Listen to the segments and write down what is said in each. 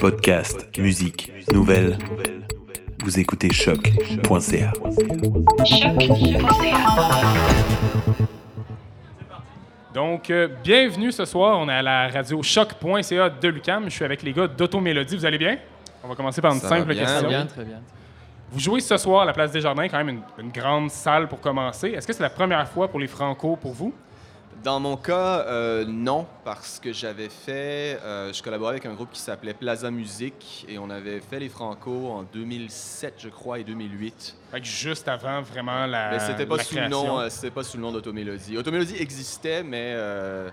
Podcast, musique, nouvelles. Vous écoutez choc.ca. Donc, euh, bienvenue ce soir. On est à la radio choc.ca de Lucam. Je suis avec les gars d'Automélodie. Vous allez bien? On va commencer par une Ça va simple bien, question. très bien, très bien. Vous jouez ce soir à la Place des Jardins, quand même une, une grande salle pour commencer. Est-ce que c'est la première fois pour les Franco pour vous? Dans mon cas, euh, non, parce que j'avais fait, euh, je collaborais avec un groupe qui s'appelait Plaza Musique et on avait fait les Franco en 2007, je crois, et 2008. Fait que juste avant vraiment la. Mais c'était pas la sous le nom, euh, c'était pas sous le nom d'Automélodie. Automélodie existait, mais euh,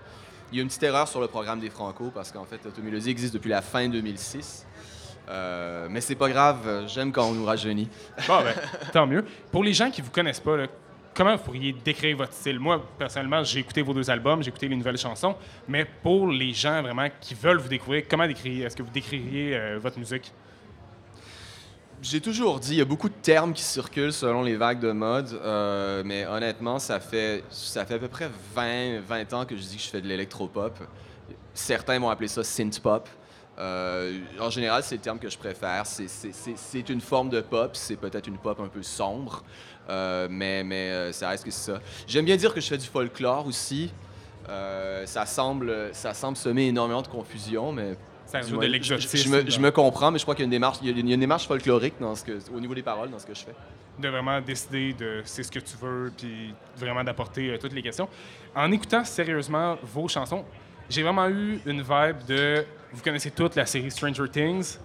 il y a une petite erreur sur le programme des Franco parce qu'en fait, Automélodie existe depuis la fin 2006. Euh, mais c'est pas grave, j'aime quand on nous rajeunit. Bon, ben, tant mieux. Pour les gens qui vous connaissent pas, là, comment vous pourriez décrire votre style? Moi, personnellement, j'ai écouté vos deux albums, j'ai écouté les nouvelles chansons, mais pour les gens vraiment qui veulent vous découvrir, comment décrire, est-ce que vous décririez euh, votre musique? J'ai toujours dit, il y a beaucoup de termes qui circulent selon les vagues de mode, euh, mais honnêtement, ça fait, ça fait à peu près 20, 20 ans que je dis que je fais de l'électropop. Certains vont appeler ça synth-pop. Euh, en général, c'est le terme que je préfère. C'est- une forme de pop, c'est peut-être une pop un peu sombre, euh, mais, mais euh, ça reste que c'est ça. J'aime bien dire que je fais du folklore aussi. Euh, ça, semble, ça semble semer énormément de confusion, mais Ça moins, de je-. Je, me, je me comprends, mais je crois qu'il y a une démarche, il y a une, il y a une démarche folklorique dans ce que, au niveau des paroles dans ce que je fais. de vraiment décider de c'est ce que tu veux, puis vraiment d'apporter euh, toutes les questions. En écoutant sérieusement vos chansons, j'ai vraiment eu une vibe de. Vous connaissez toute la série Stranger Things.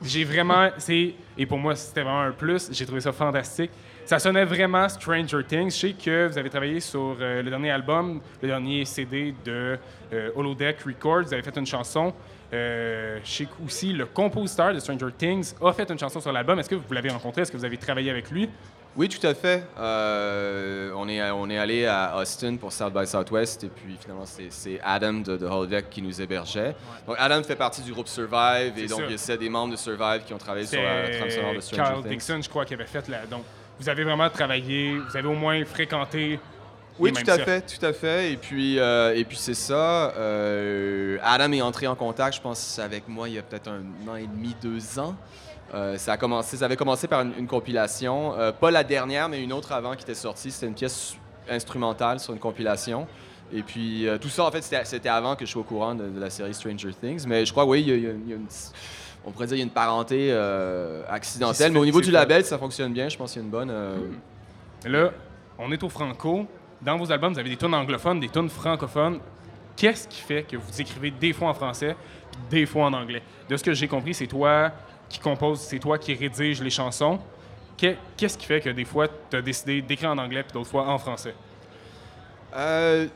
J'ai vraiment. c'est Et pour moi, c'était vraiment un plus. J'ai trouvé ça fantastique. Ça sonnait vraiment Stranger Things. Je sais que vous avez travaillé sur euh, le dernier album, le dernier CD de euh, Holodeck Records. Vous avez fait une chanson. Euh, je sais aussi le compositeur de Stranger Things a fait une chanson sur l'album. Est-ce que vous l'avez rencontré? Est-ce que vous avez travaillé avec lui? Oui, tout à fait. Euh, on, est, on est allé à Austin pour South by Southwest et puis finalement c'est- Adam de, de Holodeck qui nous hébergeait. Donc Adam fait partie du groupe Survive et donc ça. il y a des membres de Survive qui ont travaillé sur la trame sonore de C'est Stranger Carl Things. Dixon, je crois, qui avait fait la. Donc, vous avez vraiment travaillé, vous avez au moins fréquenté. Oui, tout à fait, tout à fait. Et puis, euh, et puis c'est ça. euh, Adam est entré en contact, je pense, avec moi il y a peut-être un an et demi, deux ans. Euh, ça, a commencé, ça avait commencé par une, une compilation, euh, pas la dernière, mais une autre avant qui était sortie. C'était une pièce instrumentale sur une compilation. Et puis euh, tout ça, en fait, c'était avant que je sois au courant de, de la série Stranger Things. Mais je crois, oui, il y a, il y a- il y a une, on pourrait dire qu'il y a une parenté euh, accidentelle. Mais au niveau du label, ça fonctionne bien. Je pense qu'il y a une bonne. euh, Là, on est au Franco. Dans vos albums, vous avez des tunes anglophones, des tunes francophones. Qu'est-ce qui fait que vous écrivez des fois en français, des fois en anglais? De ce que j'ai compris, c'est toi qui compose, c'est toi qui rédige les chansons. Que- Qu'est-ce qui fait que des fois, tu as décidé d'écrire en anglais, puis d'autres fois en français? Euh,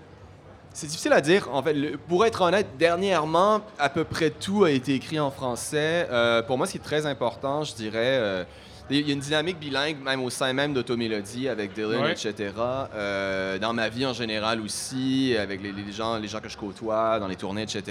c'est difficile à dire. En fait, pour être honnête, dernièrement, à peu près tout a été écrit en français. Euh, pour moi, ce qui est très important, je dirais, euh, il y a une dynamique bilingue, même au sein même d'Automélodie, avec Dylan, Ouais. etc. Euh, dans ma vie en général aussi, avec les, les gens, les gens que je côtoie, dans les tournées, etc.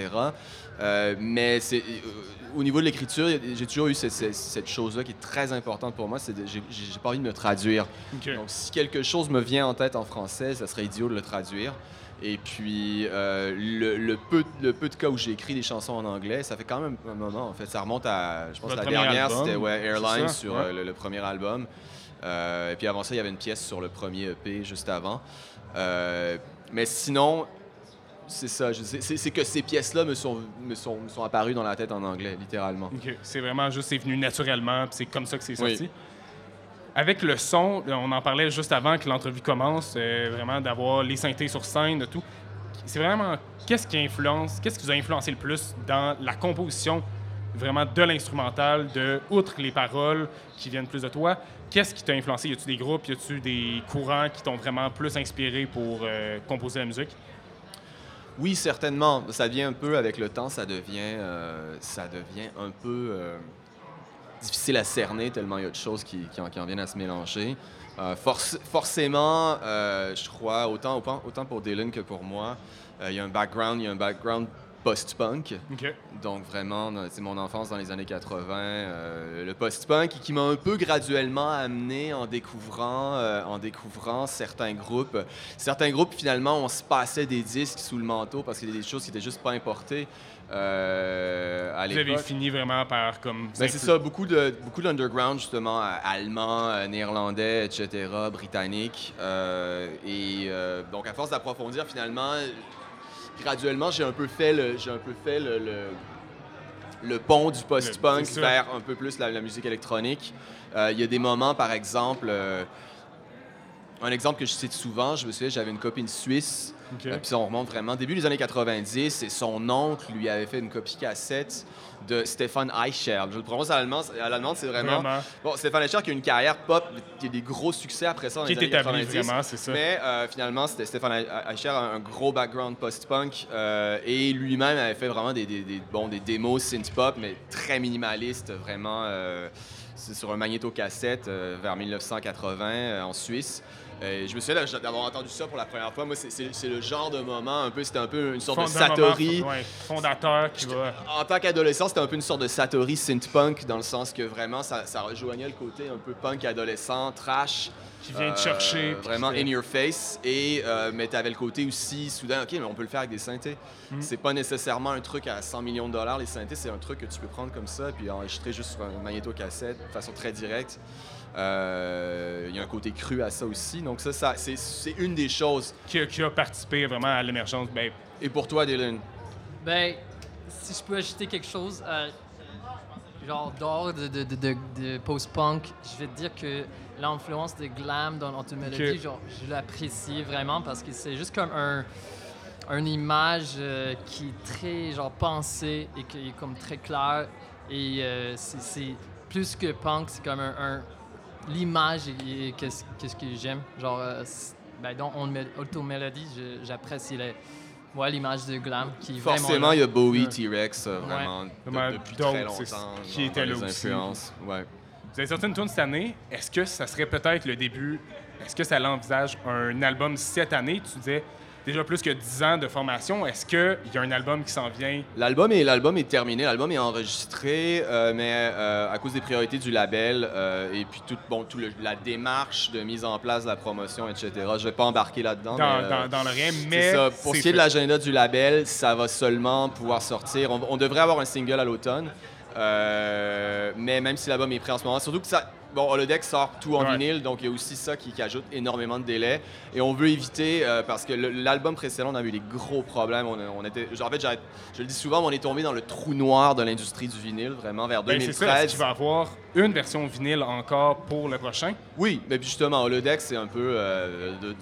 Euh, mais c'est, euh, au niveau de l'écriture, j'ai toujours eu cette, cette- cette chose-là qui est très importante pour moi. C'est de- j'ai, j'ai pas envie de me traduire. Donc, si quelque chose me vient en tête en français, ça serait idiot de le traduire. Et puis, euh, le, le peu, le peu de cas où j'ai écrit des chansons en anglais, ça fait quand même un moment, en fait. Ça remonte à, je pense, Votre la dernière, c'était ouais, Airlines sur ouais. euh, le, le premier album. Euh, et puis avant ça, il y avait une pièce sur le premier EP juste avant. Euh, mais sinon, c'est ça. c'est- que ces pièces-là me sont, me, sont, me sont apparues dans la tête en anglais, littéralement. OK. C'est vraiment juste, c'est venu naturellement, c'est comme ça que c'est sorti? Oui. Avec le son, on en parlait juste avant que l'entrevue commence, euh, vraiment d'avoir les synthés sur scène, de tout. C'est vraiment, qu'est-ce qui influence, qu'est-ce qui vous a influencé le plus dans la composition vraiment de l'instrumental, de, outre les paroles qui viennent plus de toi, qu'est-ce qui t'a influencé? Y a-tu des groupes, y a-tu des courants qui t'ont vraiment plus inspiré pour euh, composer la musique? Oui, certainement. Ça vient un peu avec le temps, ça devient, euh, ça devient un peu difficile à cerner tellement il y a de choses qui, qui en, viennent à se mélanger. Euh, forc- forcément, euh, je crois, autant, autant, autant pour Dylan que pour moi, euh, il y a un background, il y a un background post-punk. Donc vraiment, c'est mon enfance dans les années 80, euh, le post-punk qui m'a un peu graduellement amené en découvrant, euh, en découvrant certains groupes. Certains groupes finalement, on se passait des disques sous le manteau parce qu'il y a des choses qui étaient juste pas importées euh, à Vous avez fini vraiment par comme. Ben, c'est ça, beaucoup de beaucoup d'underground justement, euh, allemand, néerlandais, etc., britannique. et donc à force d'approfondir, finalement, graduellement, j'ai un peu fait le, j'ai un peu fait le, le, le pont du post-punk vers un peu plus la, la musique électronique. Euh, Il y a des moments, par exemple, euh, un exemple que je cite souvent, je me souviens, j'avais une copine suisse euh, Puis on remonte vraiment début des années 90 et son oncle lui avait fait une copie cassette de Stefan Eicher. Je le prononce à l'allemand, à l'allemande, c'est vraiment... Vraiment. Bon, Stefan Eicher qui a une carrière pop, qui a des gros succès après ça dans Qui les est années établi 90. vraiment, c'est ça. Mais euh, finalement, c'était Stefan Eicher a un gros background post-punk euh, et lui-même avait fait vraiment des, des, des- bon, des démos synth-pop, mais très minimalistes, vraiment. c'est sur un magnéto-cassette vers 1980 euh, en Suisse. Euh, je me souviens d'avoir entendu ça pour la première fois. Moi, c'est- le genre de moment, un peu, c'était un peu une sorte de Satori. ouais, fondateur qui va. En tant qu'adolescent, c'était un peu une sorte de Satori synth-punk, dans le sens que vraiment, ça, ça rejoignait le côté un peu punk adolescent, trash. Qui vient te Euh, chercher, puis Vraiment in your face. Et, euh, mais tu avais le côté aussi, soudain, OK, mais on peut le faire avec des synthés. Mm. C'est pas nécessairement un truc à 100 millions de dollars, les synthés, c'est un truc que tu peux prendre comme ça, puis enregistrer juste sur un magnéto-cassette de façon très directe. Euh, Il y a un côté cru à ça aussi. Donc, ça, ça c'est- c'est une des choses. qui, a, qui a participé vraiment à l'émergence. Ben, Et pour toi, Dylan? Ben, si je peux ajouter quelque chose, euh, genre dehors de, de, de, de- de post-punk, je vais te dire que l'influence de glam dans Auto Melody, Ok. genre, je l'apprécie vraiment parce que c'est juste comme un une image euh, qui est très genre pensée et qui est comme très claire et euh, c'est- c'est plus que punk c'est comme un, un- l'image et, qu'est-ce qu'est-ce que j'aime genre euh, ben donc on auto mélodie j'apprécie les- ouais, l'image de glam qui Forcément, il y a Bowie. T-Rex, euh, vraiment, de- Vraiment depuis très longtemps. qui dans- était dans là les aussi. influences. Ouais. Vous avez sorti une tune cette année. Est-ce que ça serait peut-être le début? Est-ce que ça l'envisage un album cette année? Tu disais déjà plus que 10 ans de formation. Est-ce qu'il y a un album qui s'en vient? L'album est, l'album est terminé, l'album est enregistré, euh, mais euh, à cause des priorités du label euh, et puis tout, bon, tout le- la démarche de mise en place de la promotion, etc. Je vais pas embarquer là-dedans. Dans, mais, dans, dans le rien, mais. ça. Pour ce qui est de l'agenda du label, ça va seulement pouvoir sortir. On, on devrait avoir un single à l'automne. Mais même si l'album est prêt en ce moment, surtout que ça. Bon, Holodeck sort tout en Ouais. vinyle, donc il y a aussi ça qui, qui ajoute énormément de délai. Et on veut éviter, euh, parce que l'album précédent, on a eu des gros problèmes. On, était, genre, en fait, je le dis souvent, mais on est tombé dans le trou noir de l'industrie du vinyle, vraiment vers Ben, c'est ça. 2013. Est-ce qu'il va avoir une version vinyle encore pour le prochain? Oui, mais justement, Holodeck, c'est un peu. euh, de-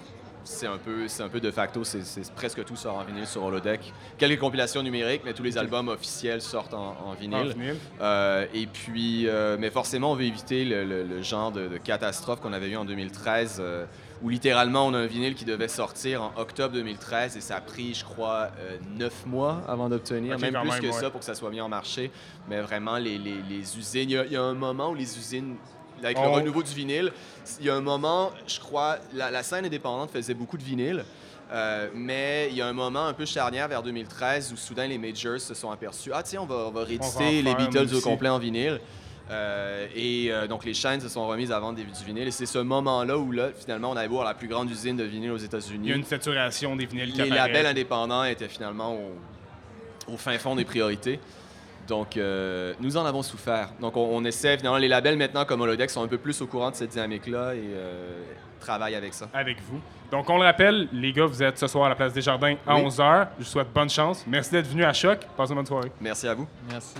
c'est un peu, un peu de facto, c'est, presque tout sort en vinyle sur Holodeck. Quelques compilations numériques, mais tous les albums officiels sortent en, en En vinyle. Euh, et puis, euh, mais forcément, on veut éviter le, le- le genre de, de catastrophe qu'on avait eu en 2013, euh, où littéralement, on a un vinyle qui devait sortir en octobre 2013 et ça a pris, je crois, neuf mois avant d'obtenir, même plus même, que ouais. ça pour que ça soit mis en marché. Mais vraiment, les, les- les usines, il y, a, il y a un moment où les usines, avec le On- renouveau du vinyle, il y a un moment, je crois, la, la scène indépendante faisait beaucoup de vinyle. euh, mais il y a un moment un peu charnière vers 2013 où soudain les majors se sont aperçus Ah, tiens, on va, on va rééditer les Beatles au complet en vinyle. Euh, et euh, donc les chaînes se sont remises à vendre des, du vinyle. Et c'est ce moment-là où là, finalement, on allait voir la plus grande usine de vinyle aux Il y a États-Unis. une saturation des vinyles qui Les apparaît. labels indépendants étaient finalement au, au fin fond des priorités. Donc, euh, nous en avons souffert. Donc, on, on essaie, finalement, les labels maintenant comme Holodeck sont un peu plus au courant de cette dynamique-là et euh, travaillent avec ça. avec vous. Donc, on le rappelle, les gars, vous êtes ce soir à la place des Jardins à Oui. 11h. Je vous souhaite bonne chance. Merci d'être venus à Choc. Passez une bonne soirée. Merci à vous. merci